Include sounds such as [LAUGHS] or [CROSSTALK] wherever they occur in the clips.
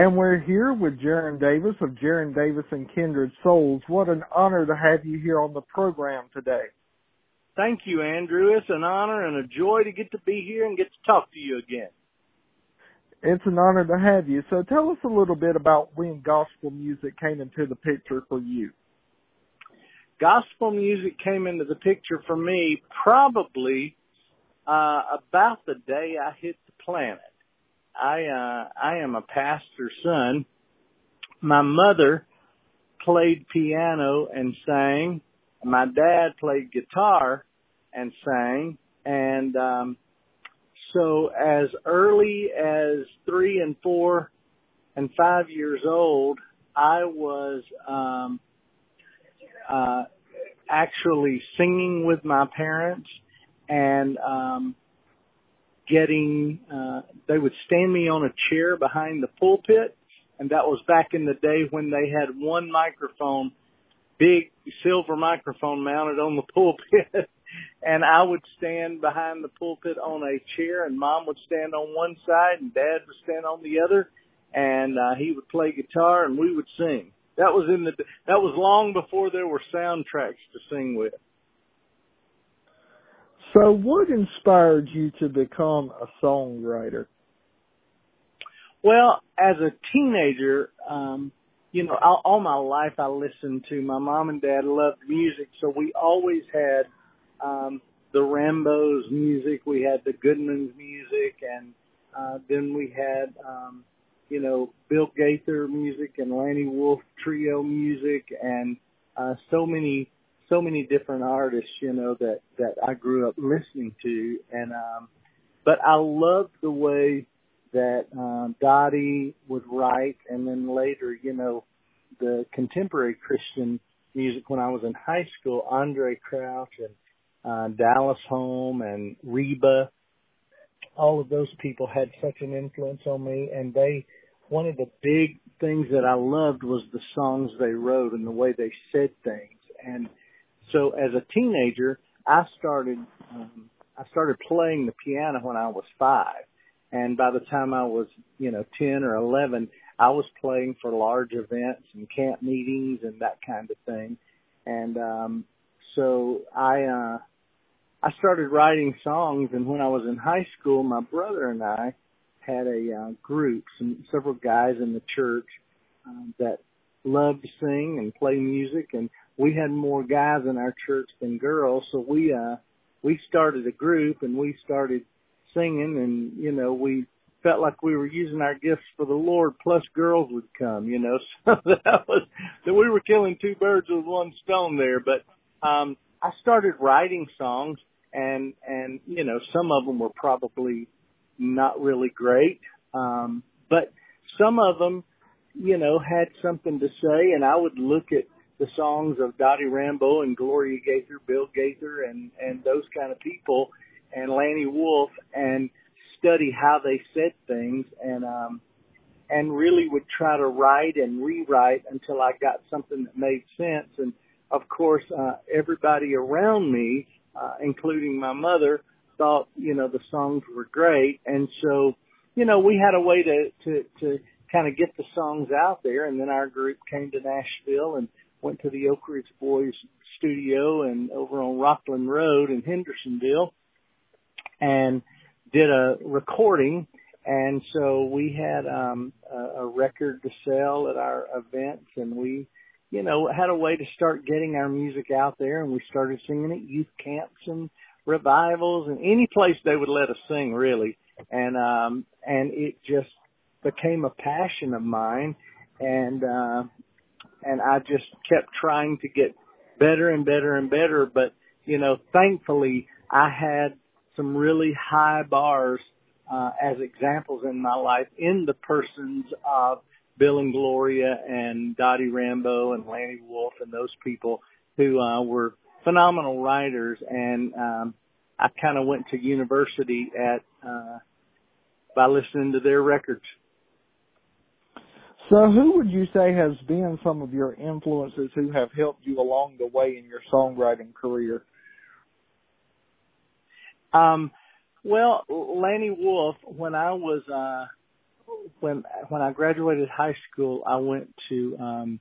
And we're here with Geron Davis of Geron Davis and Kindred Souls. What an honor to have you here on the program today. Thank you, Andrew. It's an honor and a joy to get to be here and get to talk to you again. It's an honor to have you. So tell us a little bit about when gospel music came into the picture for you. Gospel music came into the picture for me probably uh, about the day I hit the planet. I uh, I am a pastor's son. My mother played piano and sang. My dad played guitar and sang. And um, so, as early as three and four and five years old, I was um, uh, actually singing with my parents and um, getting uh they would stand me on a chair behind the pulpit and that was back in the day when they had one microphone big silver microphone mounted on the [LAUGHS] pulpit. And I would stand behind the pulpit on a chair and mom would stand on one side and dad would stand on the other and uh he would play guitar and we would sing. That was in the that was long before there were soundtracks to sing with so what inspired you to become a songwriter? Well, as a teenager, um, you know, all, all my life I listened to my mom and dad loved music, so we always had um the Rambo's music, we had the Goodman's music and uh then we had um you know, Bill Gaither music and Lanny Wolfe trio music and uh so many so many different artists, you know, that that I grew up listening to, and um, but I loved the way that um, Dottie would write, and then later, you know, the contemporary Christian music when I was in high school, Andraé Crouch and uh, Dallas Holm and Reba, all of those people had such an influence on me, and they one of the big things that I loved was the songs they wrote and the way they said things. And so as a teenager, I started um, I started playing the piano when I was five, and by the time I was you know ten or eleven, I was playing for large events and camp meetings and that kind of thing, and um, so I uh, I started writing songs. And when I was in high school, my brother and I had a uh, group, some several guys in the church um, that loved to sing and play music, and we had more guys in our church than girls, so we uh we started a group and we started singing and you know we felt like we were using our gifts for the Lord plus girls would come, you know. [LAUGHS] So that was that we were killing two birds with one stone there, but um I started writing songs and and you know some of them were probably not really great. Um but some of them you know had something to say and I would look at the songs of Dottie Rambo and Gloria Gaither, Bill Gaither, and and those kind of people, and Lanny Wolfe, and study how they said things, and um, and really would try to write and rewrite until I got something that made sense. And of course, uh, everybody around me, uh, including my mother, thought you know the songs were great, and so you know we had a way to to to kind of get the songs out there, and then our group came to Nashville and went to the Oak Ridge Boys studio and over on Rockland Road in Hendersonville and did a recording. And so we had um a, a record to sell at our events. And we you know had a way to start getting our music out there. And we started singing at youth camps and revivals and any place they would let us sing really. And um and it just became a passion of mine and uh and I just kept trying to get better and better and better. But, you know, thankfully I had some really high bars, uh, as examples in my life in the persons of Bill and Gloria and Dottie Rambo and Lanny Wolfe and those people who, uh, were phenomenal writers. And, um, I kind of went to university at, uh, by listening to their records. So, who would you say has been some of your influences who have helped you along the way in your songwriting career? Um, well, Lanny Wolfe, when I was uh, when when I graduated high school, I went to um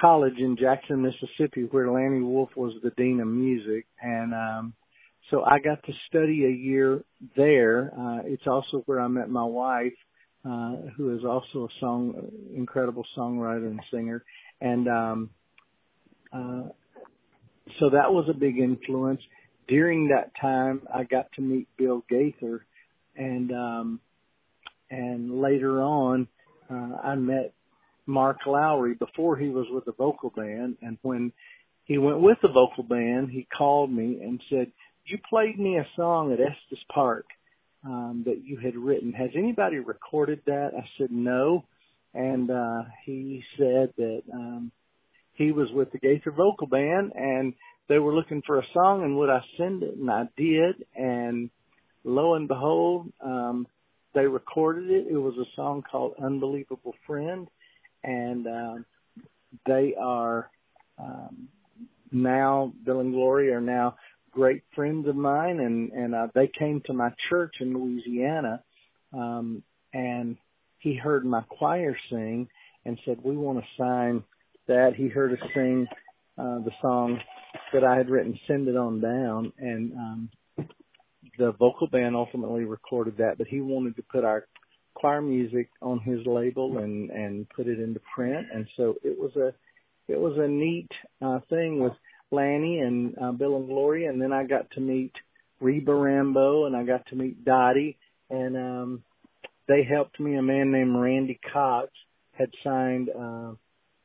college in Jackson, Mississippi, where Lanny Wolfe was the dean of music, and um so I got to study a year there. Uh, it's also where I met my wife, uh, who is also a song, incredible songwriter and singer, and um, uh, so that was a big influence. During that time, I got to meet Bill Gaither, and um, and later on, uh, I met Mark Lowry before he was with the vocal band, and when he went with the vocal band, he called me and said, "You played me a song at Estes Park um, that you had written. Has anybody recorded that?" I said, "No," and uh, he said that um, he was with the Gaither Vocal Band and they were looking for a song and would I send it? And I did. And lo and behold, um, they recorded it. It was a song called Unbelievable Friend. And, uh, they are, um, now, Bill and Gloria are now great friends of mine and, and, uh, they came to my church in Louisiana. Um, and he heard my choir sing and said, we want to sign that. He heard us sing, uh, the song that I had written, Send It On Down, and um, the vocal band ultimately recorded that, but he wanted to put our choir music on his label and and put it into print, and so it was a it was a neat uh, thing with Lanny and uh, Bill and Gloria, and then I got to meet Reba Rambo and I got to meet Dottie, and um, they helped me. A man named Randy Cox had signed. Uh,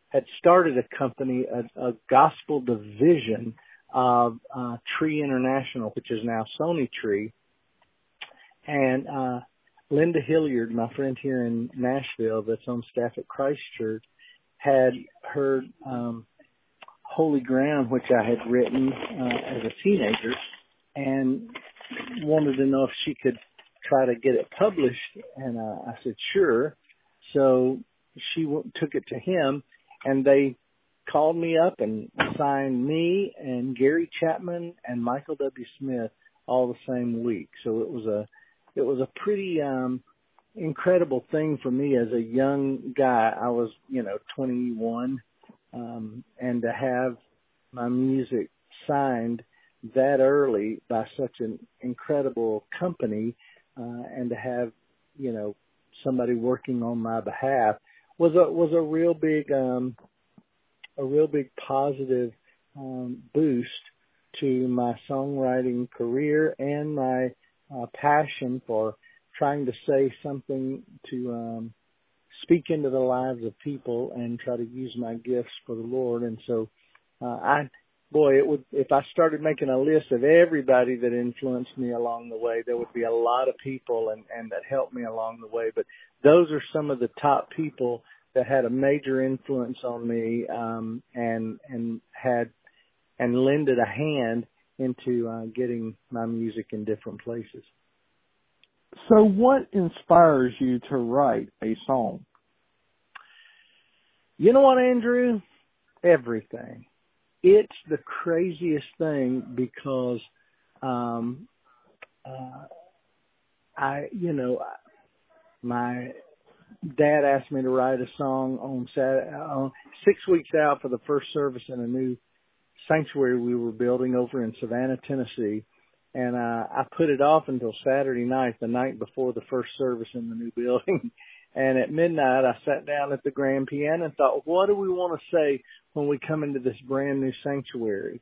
had started a company, a, a gospel division of uh, Tree International, which is now Sony Tree. And uh, Linda Hilliard, my friend here in Nashville, that's on staff at Christ Church, had heard um, Holy Ground, which I had written uh, as a teenager, and wanted to know if she could try to get it published. And uh, I said, sure. So she w- took it to him and they called me up and signed me and Gary Chapman and Michael W. Smith all the same week. So it was a it was a pretty um incredible thing for me as a young guy. I was, you know, 21 um and to have my music signed that early by such an incredible company uh and to have, you know, somebody working on my behalf was a was a real big um a real big positive um boost to my songwriting career and my uh, passion for trying to say something to um speak into the lives of people and try to use my gifts for the Lord and so uh, I boy it would if I started making a list of everybody that influenced me along the way there would be a lot of people and and that helped me along the way but those are some of the top people that had a major influence on me um and and had and lended a hand into uh getting my music in different places. So what inspires you to write a song? You know what, Andrew? Everything. It's the craziest thing because um uh I you know my dad asked me to write a song on Saturday, uh, six weeks out for the first service in a new sanctuary we were building over in Savannah, Tennessee. And uh, I put it off until Saturday night, the night before the first service in the new [LAUGHS] building. And at midnight, I sat down at the grand piano and thought, what do we want to say when we come into this brand new sanctuary?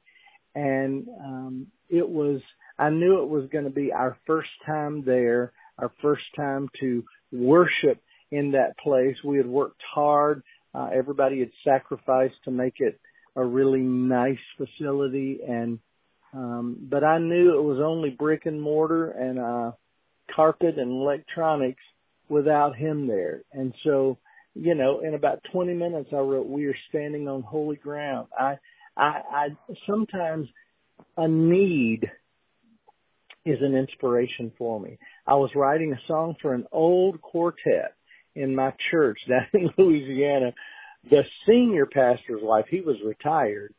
And um, it was, I knew it was going to be our first time there, our first time to worship in that place. We had worked hard. Uh, everybody had sacrificed to make it a really nice facility and um but I knew it was only brick and mortar and uh carpet and electronics without him there. And so, you know, in about 20 minutes I wrote we are standing on holy ground. I I I sometimes a need is an inspiration for me. I was writing a song for an old quartet in my church [LAUGHS] down in Louisiana, the senior pastor's wife, he was retired.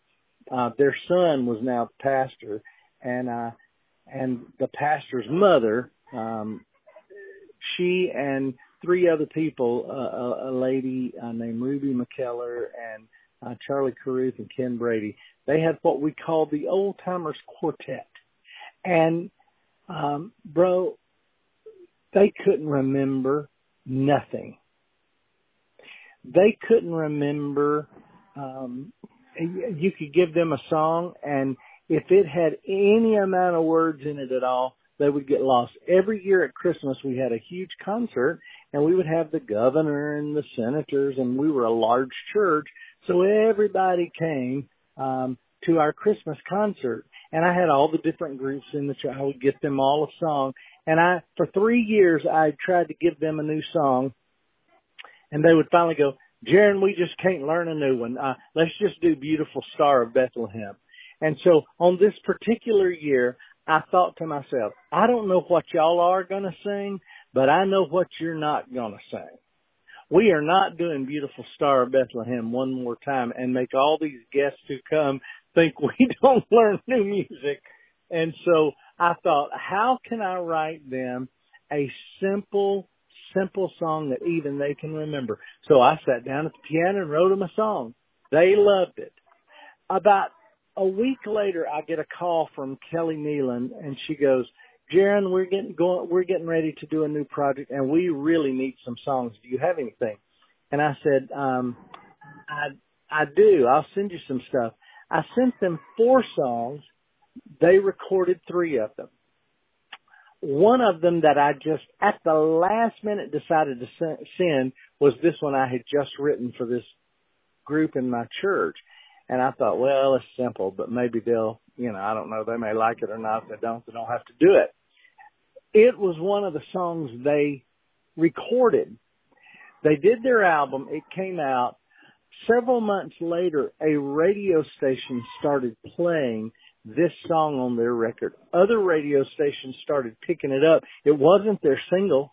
Uh, their son was now pastor and, uh, and the pastor's mother, um, she and three other people, uh, a, a lady uh, named Ruby McKellar and uh, Charlie Caruth and Ken Brady. They had what we call the Old Timers Quartet. And, um, bro, they couldn't remember nothing. They couldn't remember, um, you could give them a song and if it had any amount of words in it at all, they would get lost. Every year at Christmas, we had a huge concert and we would have the governor and the senators and we were a large church. So everybody came, um, to our Christmas concert and I had all the different groups in the church. I would get them all a song and I, for three years, I tried to give them a new song and they would finally go, Geron, we just can't learn a new one. Uh, let's just do Beautiful Star of Bethlehem. And so on this particular year, I thought to myself, I don't know what y'all are going to sing, but I know what you're not going to sing. We are not doing Beautiful Star of Bethlehem one more time and make all these guests who come think [LAUGHS] we don't learn new music. And so I thought, how can I write them a simple, simple song that even they can remember? So I sat down at the piano and wrote them a song. They loved it. About a week later, I get a call from Kelly Nelon, and she goes, "Geron, we're getting going. We're getting ready to do a new project, and we really need some songs. Do you have anything?" And I said, um, "I I do. I'll send you some stuff." I sent them four songs. They recorded three of them. One of them that I just at the last minute decided to send was this one I had just written for this group in my church and I thought, well, it's simple, but maybe they'll, you know, I don't know, they may like it or not. If they don't, they don't have to do it. It was one of the songs they recorded. They did their album. It came out several months later. A radio station started playing this song on their record. Other radio stations started picking it up. It wasn't their single,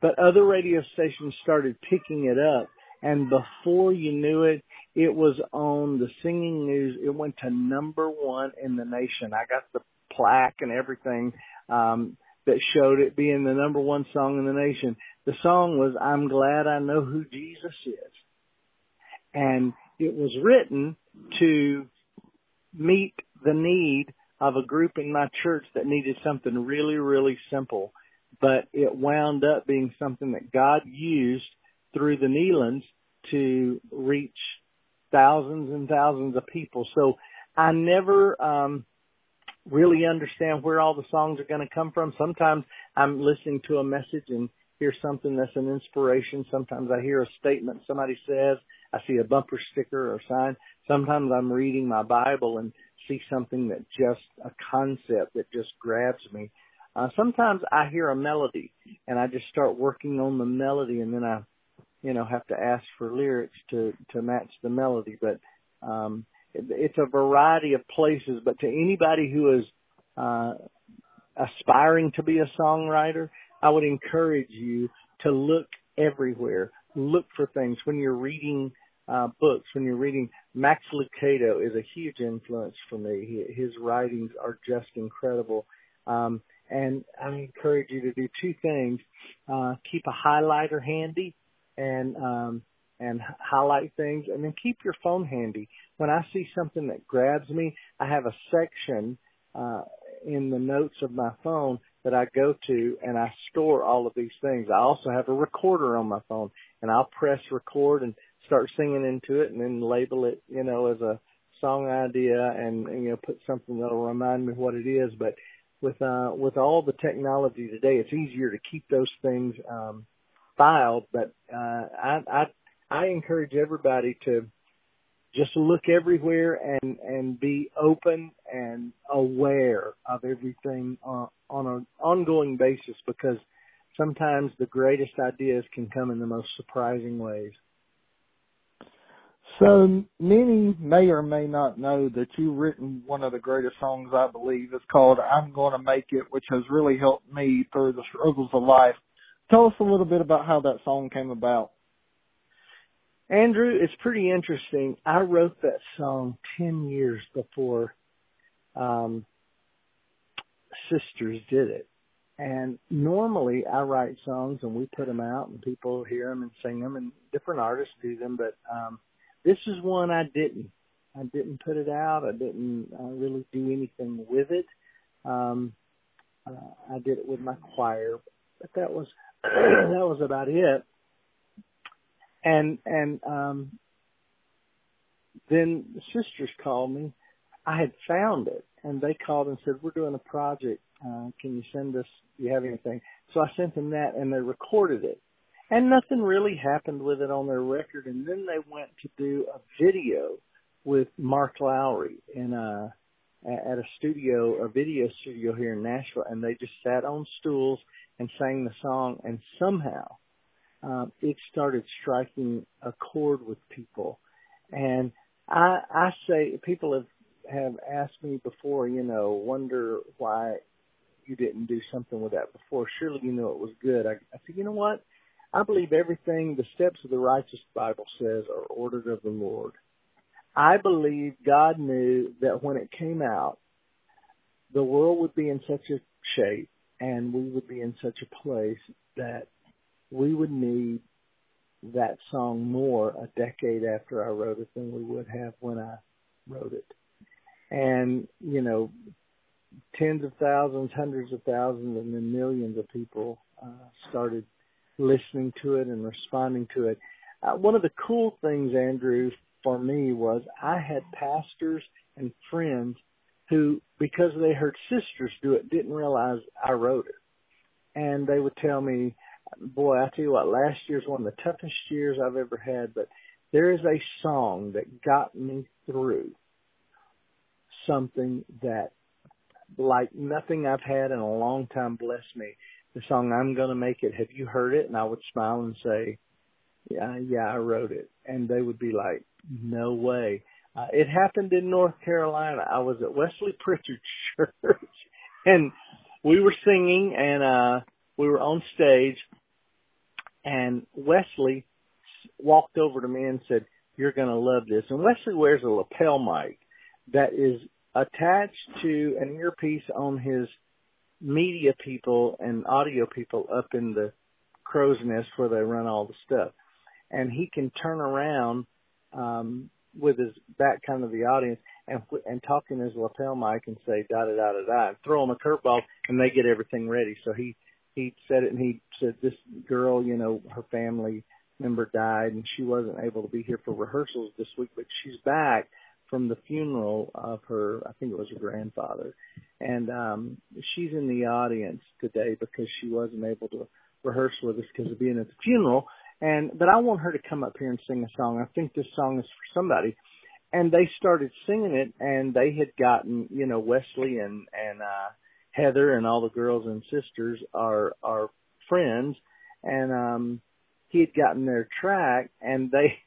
but other radio stations started picking it up. And before you knew it, it was on the singing news. It went to number one in the nation. I got the plaque and everything, um, that showed it being the number one song in the nation. The song was, I'm glad I know who Jesus is. And it was written to meet the need of a group in my church that needed something really, really simple. But it wound up being something that God used through the Nelons to reach thousands and thousands of people. So I never um really understand where all the songs are going to come from. Sometimes I'm listening to a message and hear something that's an inspiration. Sometimes I hear a statement somebody says. I see a bumper sticker or sign. Sometimes I'm reading my Bible and see something that just a concept that just grabs me. Uh, sometimes I hear a melody and I just start working on the melody and then I you know have to ask for lyrics to to match the melody. But um it, it's a variety of places. But to anybody who is uh aspiring to be a songwriter i would encourage you to look everywhere. Look for things. When you're reading uh books when you're reading max lucado is a huge influence for me. He, his writings are just incredible. Um and i encourage you to do two things. Uh keep a highlighter handy and um and highlight things and then keep your phone handy. When I see something that grabs me, I have a section uh in the notes of my phone that I go to and I store all of these things. I also have a recorder on my phone and I'll press record and start singing into it and then label it, you know, as a song idea and, and you know put something that'll remind me what it is but with uh with all the technology today it's easier to keep those things um filed, but uh, I, I I encourage everybody to just look everywhere and and be open and aware of everything on, on an ongoing basis because sometimes the greatest ideas can come in the most surprising ways. So many may or may not know that you've written one of the greatest songs I believe. It's called I'm Gonna Make It, which has really helped me through the struggles of life Tell us a little bit about how that song came about. Andrew, it's pretty interesting. I wrote that song 10 years before um, Sisters did it. And normally I write songs and we put them out and people hear them and sing them and different artists do them. But um, this is one I didn't. I didn't put it out. I didn't uh, really do anything with it. Um, uh, I did it with my choir, but that was [CLEARS THROAT] that was about it. And and um, then the sisters called me. I had found it, and they called and said, "We're doing a project. Uh, can you send us? Do you have anything?" So I sent them that, and they recorded it. And nothing really happened with it on their record. And then they went to do a video with Mark Lowry in a at a studio, a video studio here in Nashville, and they just sat on stools and sang the song, and somehow um, it started striking a chord with people. And I, I say people have have asked me before, you know, wonder why you didn't do something with that before. Surely you know it was good. I, I said, you know what? I believe everything the steps of the righteous Bible says are ordered of the Lord. I believe God knew that when it came out, the world would be in such a shape and we would be in such a place that we would need that song more a decade after I wrote it than we would have when I wrote it. And, you know, tens of thousands, hundreds of thousands, and then millions of people uh, started listening to it and responding to it. Uh, one of the cool things, Andrew, for me was I had pastors and friends who, because they heard sisters do it, didn't realize I wrote it. And they would tell me, boy, I tell you what, last year's one of the toughest years I've ever had, but there is a song that got me through something that like nothing I've had in a long time bless me. The song I'm gonna make it. Have you heard it? And I would smile and say, Yeah, yeah, I wrote it. And they would be like, no way. Uh, it happened in North Carolina. I was at Wesley Pritchard [LAUGHS] Church and we were singing and, uh, we were on stage and Wesley walked over to me and said, you're going to love this. And Wesley wears a lapel mic that is attached to an earpiece on his media people and audio people up in the crow's nest where they run all the stuff. And he can turn around um, with his back kind of the audience and and talk in his lapel mic and say da da da da da and throw them a curveball and they get everything ready. So he he said it and he said this girl, you know, her family member died and she wasn't able to be here for rehearsals this week, but she's back from the funeral of her I think it was her grandfather. And um she's in the audience today because she wasn't able to rehearse with us because of being at the funeral and but I want her to come up here and sing a song. I think this song is for somebody. And they started singing it, and they had gotten, you know, Wesley and and uh, Heather and all the girls and sisters are are friends, and um, he had gotten their track, and they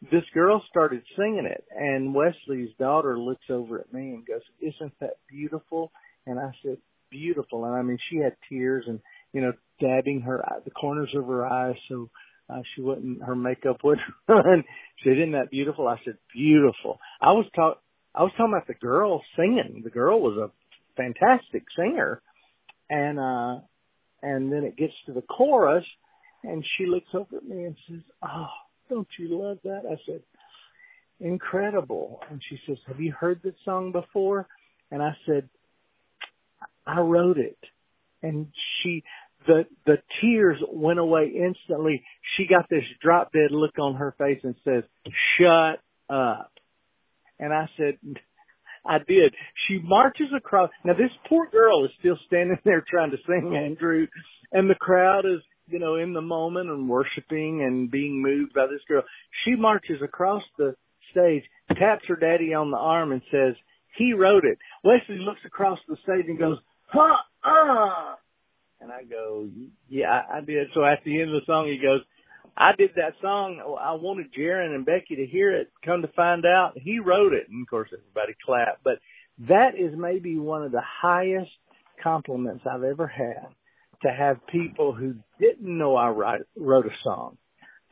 [LAUGHS] this girl started singing it and Wesley's daughter looks over at me and goes, Isn't that beautiful? And I said, Beautiful. And I mean, she had tears and you know, dabbing her the corners of her eyes so uh, she wouldn't her makeup [LAUGHS] would run. She said, "Isn't that beautiful?" I said, "Beautiful." I was talk I was talking about the girl singing. The girl was a fantastic singer, and uh, and then it gets to the chorus, and she looks over at me and says, "Oh, don't you love that?" I said, "Incredible." And she says, "Have you heard this song before?" And I said, "I wrote it." And she the the tears went away instantly. She got this drop dead look on her face and says, "Shut up." And I said, [LAUGHS] "I did." She marches across. Now this poor girl is still standing [LAUGHS] there trying to sing Andrew, and the crowd is you know in the moment and worshiping and being moved by this girl. She marches across the stage, taps her daddy on the arm, and says, "He wrote it." Wesley looks across the stage and goes, "Huh." Uh. And I go, yeah, I did. So at the end of the song, he goes, I did that song. I wanted Geron and Becky to hear it. Come to find out, he wrote it. And of course, everybody clapped. But that is maybe one of the highest compliments I've ever had to have people who didn't know I write, wrote a song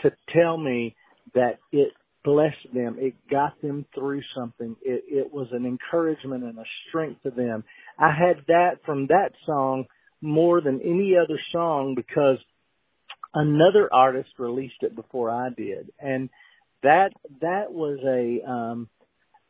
to tell me that it blessed them. It got them through something. It, it was an encouragement and a strength to them. I had that from that song more than any other song because another artist released it before I did, and that that was a um,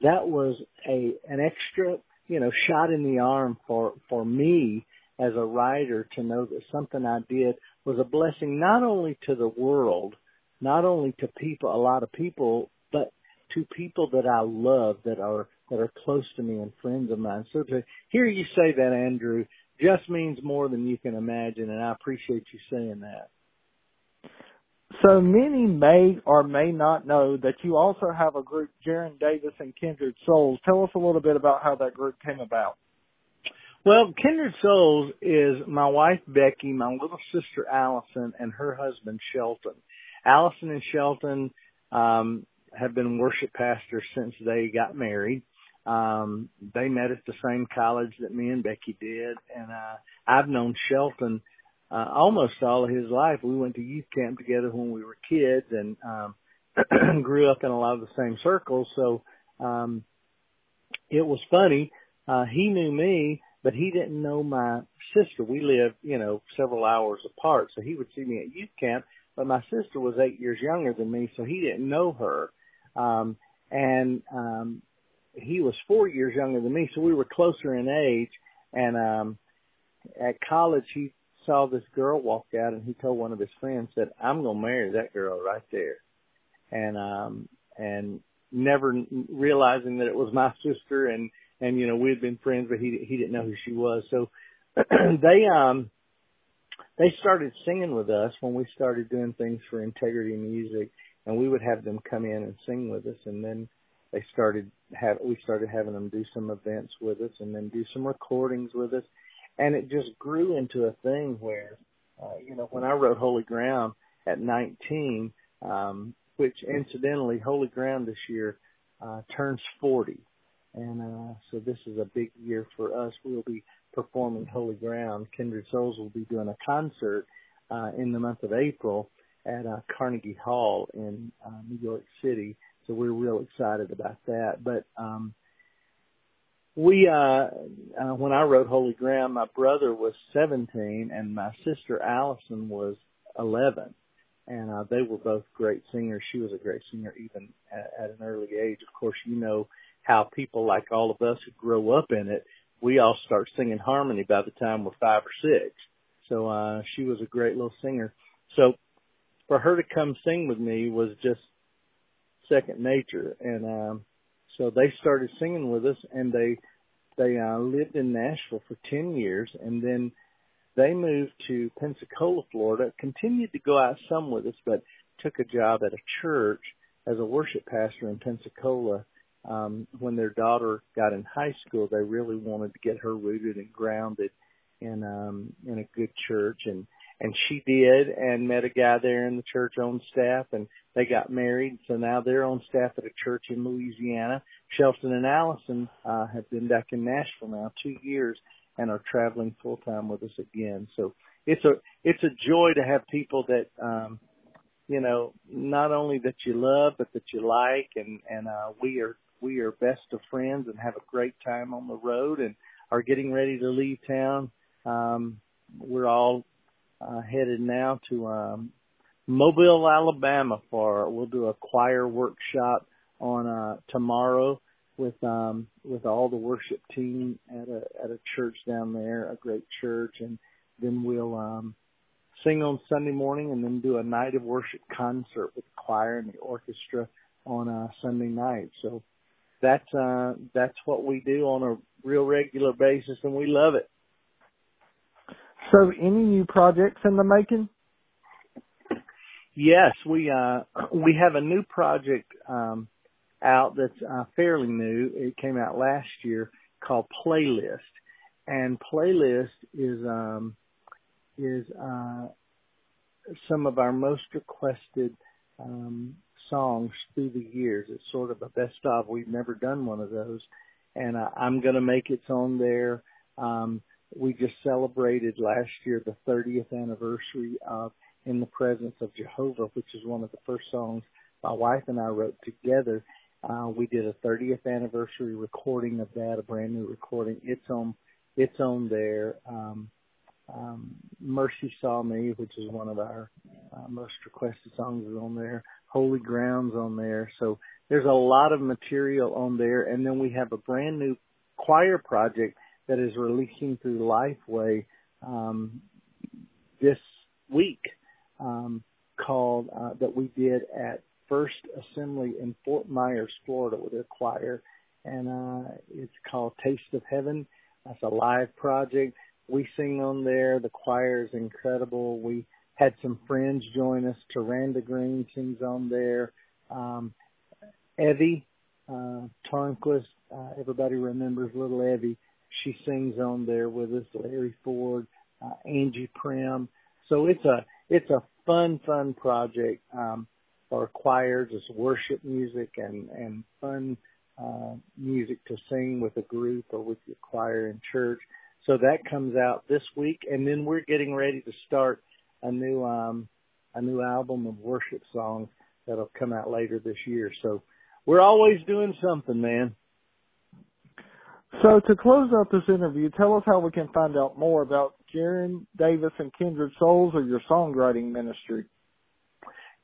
that was a an extra you know shot in the arm for for me as a writer to know that something I did was a blessing not only to the world, not only to people, a lot of people, but to people that I love that are that are close to me and friends of mine. So to hear you say that, Andrew, just means more than you can imagine, and I appreciate you saying that. So many may or may not know that you also have a group, Geron Davis and Kindred Souls. Tell us a little bit about how that group came about. Well, Kindred Souls is my wife Becky, my little sister Allison, and her husband Shelton. Allison and Shelton um, have been worship pastors since they got married. Um, they met at the same college that me and Becky did, and uh, I've known Shelton uh, almost all of his life. We went to youth camp together when we were kids, and um, [CLEARS THROAT] grew up in a lot of the same circles. So um, it was funny. Uh, he knew me, but he didn't know my sister. We lived, you know, several hours apart, so he would see me at youth camp. But my sister was eight years younger than me, so he didn't know her. Um, and um, he was four years younger than me, so we were closer in age. And um, at college, he saw this girl walk out, and he told one of his friends that I'm gonna marry that girl right there. And um, and never realizing that it was my sister, and and you know we had been friends, but he he didn't know who she was. So [CLEARS THROAT] they um they started singing with us when we started doing things for Integrity Music, and we would have them come in and sing with us, and then they started have we started having them do some events with us, and then do some recordings with us, and it just grew into a thing where, uh, you know, when I wrote Holy Ground at 19, um, which incidentally, Holy Ground this year uh, turns 40, and uh, so this is a big year for us. We'll be performing Holy Ground. Kindred Souls will be doing a concert uh, in the month of April at uh, Carnegie Hall in uh, New York City. So we're real excited about that. But um, we, uh, uh, when I wrote Holy Ground, my brother was 17 and my sister Allison was 11. And uh, they were both great singers. She was a great singer even at, at an early age. Of course, you know how people like all of us who grow up in it, we all start singing harmony by the time we're five or six. So uh she was a great little singer. So for her to come sing with me was just second nature and um so they started singing with us and they they uh lived in Nashville for 10 years and then they moved to Pensacola, Florida, continued to go out some with us but took a job at a church as a worship pastor in Pensacola. Um when their daughter got in high school, they really wanted to get her rooted and grounded in um in a good church. And and she did and met a guy there in the church on staff and they got married. So now they're on staff at a church in louisiana. Shelton and allison uh have been back in nashville now two years and are traveling full time with us again. So it's a it's a joy to have people that um you know not only that you love but that you like. And and uh we are we are best of friends and have a great time on the road and are getting ready to leave town um we're all uh, headed now to um, Mobile, Alabama for we'll do a choir workshop on uh, tomorrow with um, with all the worship team at a at a church down there, a great church, and then we'll um, sing on Sunday morning, and then do a night of worship concert with the choir and the orchestra on uh, Sunday night. So that's uh, that's what we do on a real regular basis, and we love it. So, any new projects in the making? Yes, we uh we have a new project um out that's uh, fairly new. It came out last year called Playlist, and Playlist is um is uh some of our most requested um songs through the years. It's sort of a best of. We've never done one of those, and uh, I'm going to make it on there. Um, we just celebrated last year the 30th anniversary of In the Presence of Jehovah, which is one of the first songs my wife and I wrote together. Uh, we did a 30th anniversary recording of that, a brand new recording. It's on, it's on there. Um, um, Mercy Saw Me, which is one of our uh, most requested songs is on there. Holy Grounds on there. So there's a lot of material on there. And then we have a brand new choir project that is releasing through Lifeway um, this week um, called uh, that we did at First Assembly in Fort Myers, Florida, with a choir, and uh, it's called Taste of Heaven. That's a live project. We sing on there. The choir is incredible. We had some friends join us. TaRanda Greene sings on there. Um, Evie uh, Tornquist, uh, everybody remembers little Evie. She sings on there with us. Larry Ford, uh, Angie Primm. So it's a it's a fun fun project um, for choirs. It's worship music and and fun uh, music to sing with a group or with your choir in church. So that comes out this week, and then we're getting ready to start a new um, a new album of worship songs that'll come out later this year. So we're always doing something, man. So to close out this interview, tell us how we can find out more about Geron Davis and Kindred Souls or your songwriting ministry.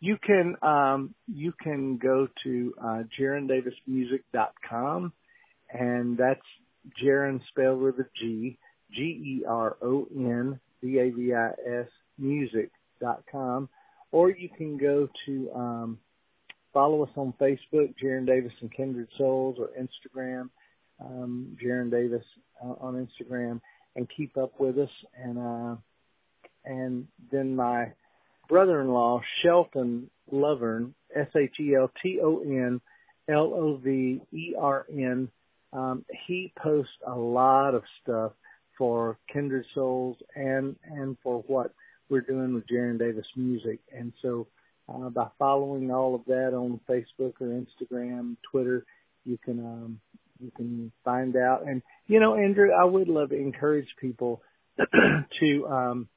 You can um, you can go to uh, GeronDavisMusic.com, and that's Geron spelled with a G, G E R O N D A V I S music.com, or you can go to um, follow us on Facebook, Geron Davis and Kindred Souls, or Instagram, um, Geron Davis uh, on Instagram, and keep up with us. And uh, and then my brother-in-law, Shelton Lovern, S H E L T O N L O V E R N. Um, he posts a lot of stuff for Kindred Souls and and for what we're doing with Geron Davis Music. And so uh, by following all of that on Facebook or Instagram, Twitter, you can um, you can find out. And you know, Andrew, I would love to encourage people [CLEARS THROAT] to um,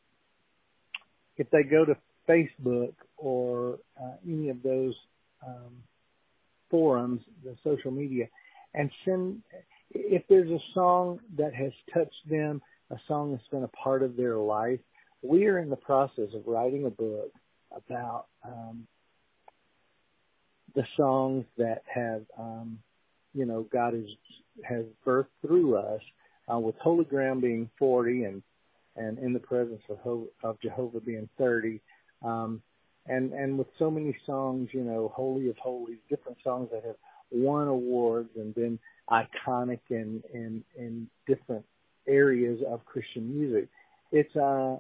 if they go to Facebook or uh, any of those um, forums, the social media, and send if there's a song that has touched them, a song that's been a part of their life. We are in the process of writing a book about um, the songs that have, um, you know, God has has birthed through us. Uh, with Holy Ground being 40 and and in the presence of, Ho- of Jehovah being 30, um, and and with so many songs, you know, Holy of Holies, different songs that have won awards and been iconic in in in different areas of Christian music. It's uh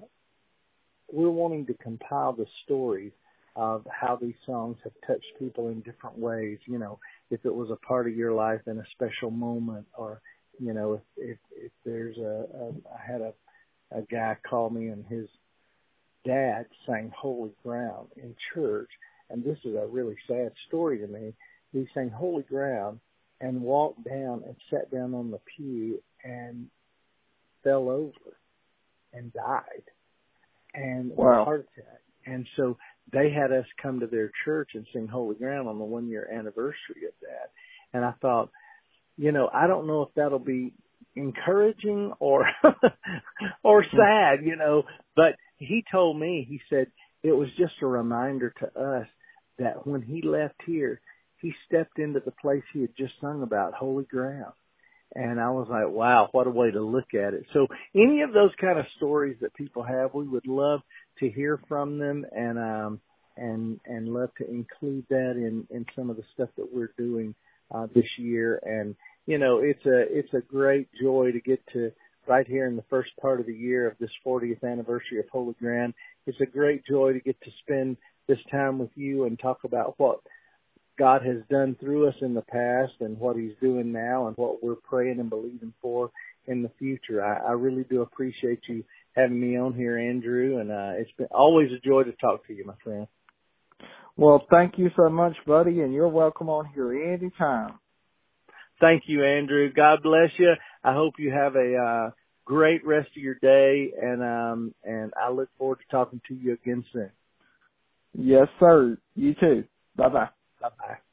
we're wanting to compile the stories of how these songs have touched people in different ways. You know, if it was a part of your life in a special moment, or you know, if if, if there's a, a I had a a guy call me and his dad sang Holy Ground in church, and this is a really sad story to me. He sang Holy Ground and walked down and sat down on the pew and fell over and died and wow. a heart attack. And so they had us come to their church and sing Holy Ground on the one year anniversary of that. And I thought, you know, I don't know if that'll be encouraging or [LAUGHS] or hmm. sad, you know, but he told me, he said it was just a reminder to us that when he left here, he stepped into the place he had just sung about, holy ground. And I was like, wow, what a way to look at it. So any of those kind of stories that people have, we would love to hear from them and, um, and, and love to include that in, in some of the stuff that we're doing, uh, this year. And, you know, it's a, it's a great joy to get to right here in the first part of the year of this 40th anniversary of Holy Ground. It's a great joy to get to spend this time with you and talk about what God has done through us in the past and what He's doing now and what we're praying and believing for in the future. I, I really do appreciate you having me on here, Andrew, and uh, it's been always a joy to talk to you, my friend. Well, thank you so much, buddy, and you're welcome on here anytime. Thank you, Andrew. God bless you. I hope you have a uh, great rest of your day, and um, and I look forward to talking to you again soon. Yes, sir. You too. Bye bye. Bye bye.